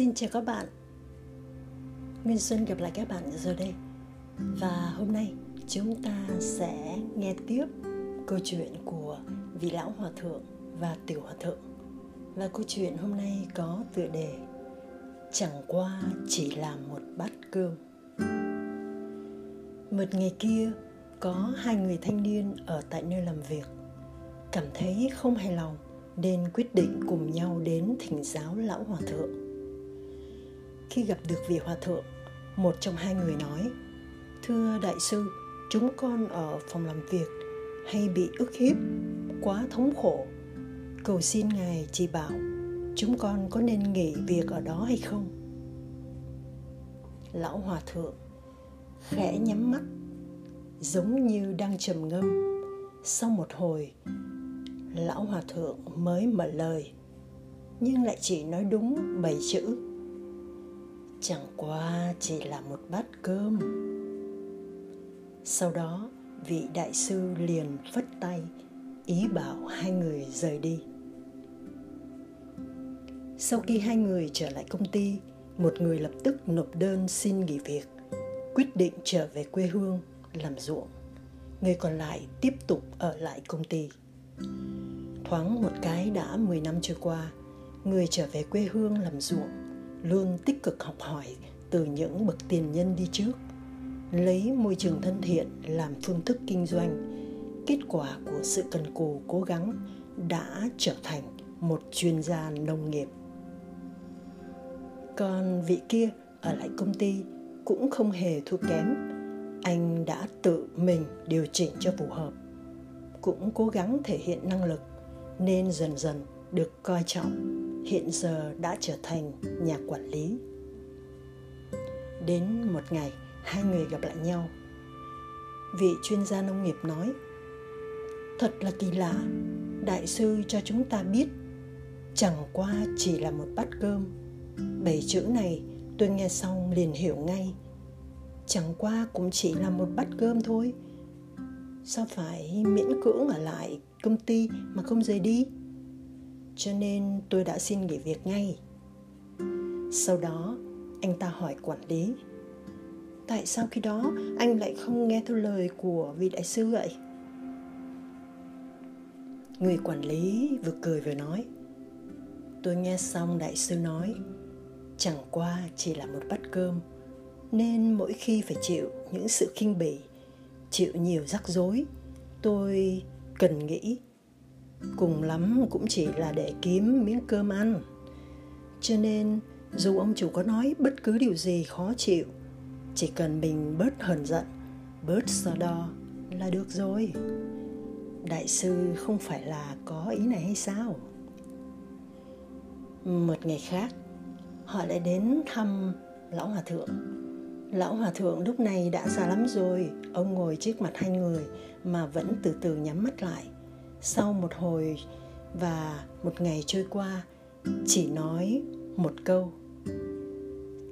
Xin chào các bạn. Nguyên Xuân gặp lại các bạn rồi đây. Và hôm nay, chúng ta sẽ nghe tiếp câu chuyện của vị lão hòa thượng và tiểu hòa thượng. Và câu chuyện hôm nay có tựa đề Chẳng qua chỉ là một bát cơm. Một ngày kia, có hai người thanh niên ở tại nơi làm việc. Cảm thấy không hài lòng, nên quyết định cùng nhau đến thỉnh giáo lão hòa thượng khi gặp được vị hòa thượng, một trong hai người nói, thưa đại sư, chúng con ở phòng làm việc hay bị ức hiếp, quá thống khổ. Cầu xin ngài chỉ bảo, chúng con có nên nghỉ việc ở đó hay không? Lão hòa thượng khẽ nhắm mắt, giống như đang trầm ngâm. Sau một hồi, lão hòa thượng mới mở lời, nhưng lại chỉ nói đúng bảy chữ chẳng qua chỉ là một bát cơm. Sau đó, vị đại sư liền phất tay, ý bảo hai người rời đi. Sau khi hai người trở lại công ty, một người lập tức nộp đơn xin nghỉ việc, quyết định trở về quê hương làm ruộng. Người còn lại tiếp tục ở lại công ty. Thoáng một cái đã 10 năm trôi qua, người trở về quê hương làm ruộng luôn tích cực học hỏi từ những bậc tiền nhân đi trước. Lấy môi trường thân thiện làm phương thức kinh doanh. Kết quả của sự cần cù cố gắng đã trở thành một chuyên gia nông nghiệp. Còn vị kia ở lại công ty cũng không hề thua kém. Anh đã tự mình điều chỉnh cho phù hợp. Cũng cố gắng thể hiện năng lực nên dần dần được coi trọng hiện giờ đã trở thành nhà quản lý. Đến một ngày, hai người gặp lại nhau. Vị chuyên gia nông nghiệp nói, thật là kỳ lạ, đại sư cho chúng ta biết, chẳng qua chỉ là một bát cơm. Bảy chữ này tôi nghe xong liền hiểu ngay. Chẳng qua cũng chỉ là một bát cơm thôi. Sao phải miễn cưỡng ở lại công ty mà không rời đi? Cho nên tôi đã xin nghỉ việc ngay. Sau đó, anh ta hỏi quản lý, tại sao khi đó anh lại không nghe theo lời của vị đại sư vậy? Người quản lý vừa cười vừa nói, tôi nghe xong đại sư nói, chẳng qua chỉ là một bát cơm, nên mỗi khi phải chịu những sự khinh bỉ, chịu nhiều rắc rối, tôi cần nghĩ cùng lắm cũng chỉ là để kiếm miếng cơm ăn. Cho nên, dù ông chủ có nói bất cứ điều gì khó chịu, chỉ cần mình bớt hờn giận, bớt so đo là được rồi. Đại sư không phải là có ý này hay sao? Một ngày khác, họ lại đến thăm lão hòa thượng. Lão hòa thượng lúc này đã già lắm rồi, ông ngồi trước mặt hai người mà vẫn từ từ nhắm mắt lại sau một hồi và một ngày trôi qua, chỉ nói một câu.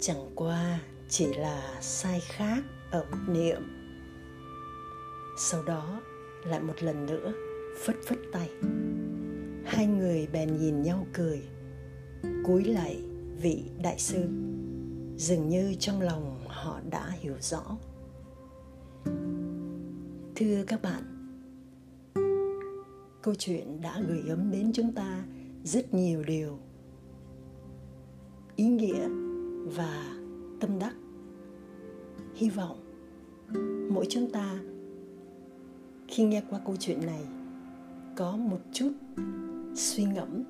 Chẳng qua chỉ là sai khác ở một niệm. Sau đó lại một lần nữa, phất phất tay. Hai người bèn nhìn nhau cười, cúi lại vị đại sư. Dường như trong lòng họ đã hiểu rõ. Thưa các bạn câu chuyện đã gửi gắm đến chúng ta rất nhiều điều. Ý nghĩa và tâm đắc. Hy vọng mỗi chúng ta khi nghe qua câu chuyện này có một chút suy ngẫm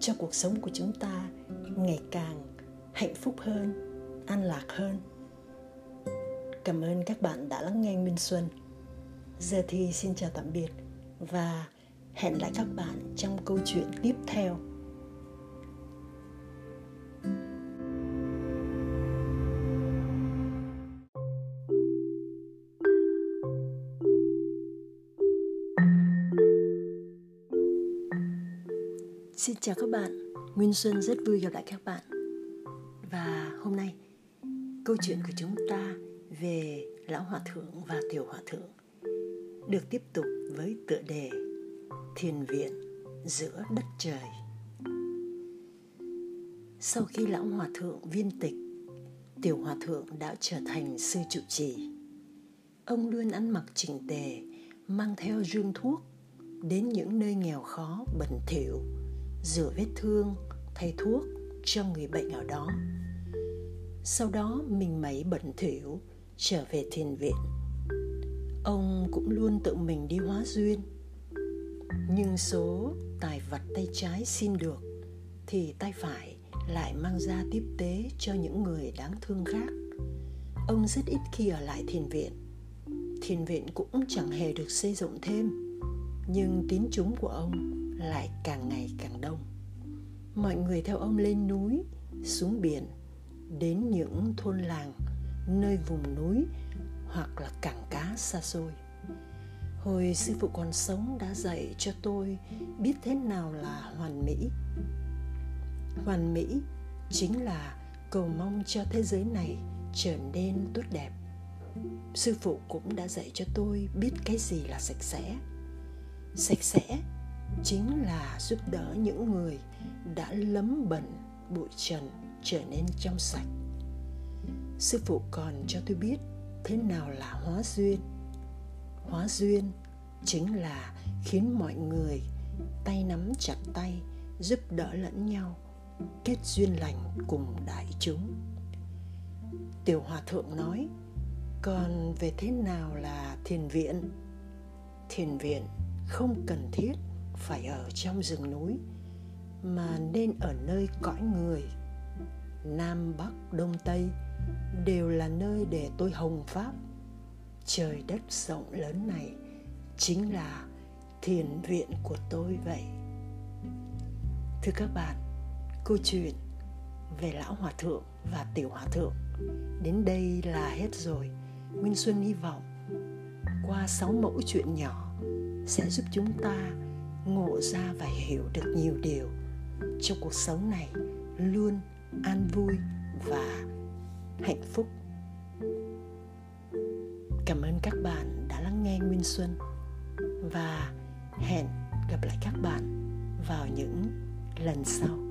cho cuộc sống của chúng ta ngày càng hạnh phúc hơn, an lạc hơn. Cảm ơn các bạn đã lắng nghe minh xuân. Giờ thì xin chào tạm biệt và hẹn lại các bạn trong câu chuyện tiếp theo. Xin chào các bạn, Nguyên Xuân rất vui gặp lại các bạn. Và hôm nay câu chuyện của chúng ta về Lão Hòa Thượng và Tiểu Hòa Thượng được tiếp tục với tựa đề Thiền viện giữa đất trời. sau khi lão hòa thượng viên tịch, tiểu hòa thượng đã trở thành sư trụ trì. Ông luôn ăn mặc chỉnh tề, mang theo dương thuốc đến những nơi nghèo khó, bẩn thỉu, rửa vết thương, thay thuốc cho người bệnh ở đó. Sau đó mình mấy bẩn thỉu trở về thiền viện ông cũng luôn tự mình đi hóa duyên. Nhưng số tài vật tay trái xin được, thì tay phải lại mang ra tiếp tế cho những người đáng thương khác. Ông rất ít khi ở lại thiền viện. Thiền viện cũng chẳng hề được xây dựng thêm, nhưng tín chúng của ông lại càng ngày càng đông. Mọi người theo ông lên núi, xuống biển, đến những thôn làng, nơi vùng núi hoặc là cảng cá xa xôi. Hồi sư phụ còn sống đã dạy cho tôi biết thế nào là hoàn mỹ. Hoàn mỹ chính là cầu mong cho thế giới này trở nên tốt đẹp. Sư phụ cũng đã dạy cho tôi biết cái gì là sạch sẽ. Sạch sẽ chính là giúp đỡ những người đã lấm bẩn bụi trần trở nên trong sạch. Sư phụ còn cho tôi biết thế nào là hóa duyên? Hóa duyên chính là khiến mọi người tay nắm chặt tay, giúp đỡ lẫn nhau, kết duyên lành cùng đại chúng. Tiểu hòa thượng nói, còn về thế nào là thiền viện? Thiền viện không cần thiết phải ở trong rừng núi, mà nên ở nơi cõi người, nam bắc đông tây đều là nơi để tôi hồng pháp. Trời đất rộng lớn này chính là thiền viện của tôi vậy. Thưa các bạn, câu chuyện về lão hòa thượng và tiểu hòa thượng đến đây là hết rồi. Nguyên xuân hy vọng qua sáu mẫu chuyện nhỏ sẽ giúp chúng ta ngộ ra và hiểu được nhiều điều trong cuộc sống này luôn an vui và hạnh phúc. Cảm ơn các bạn đã lắng nghe nguyên xuân và hẹn gặp lại các bạn vào những lần sau.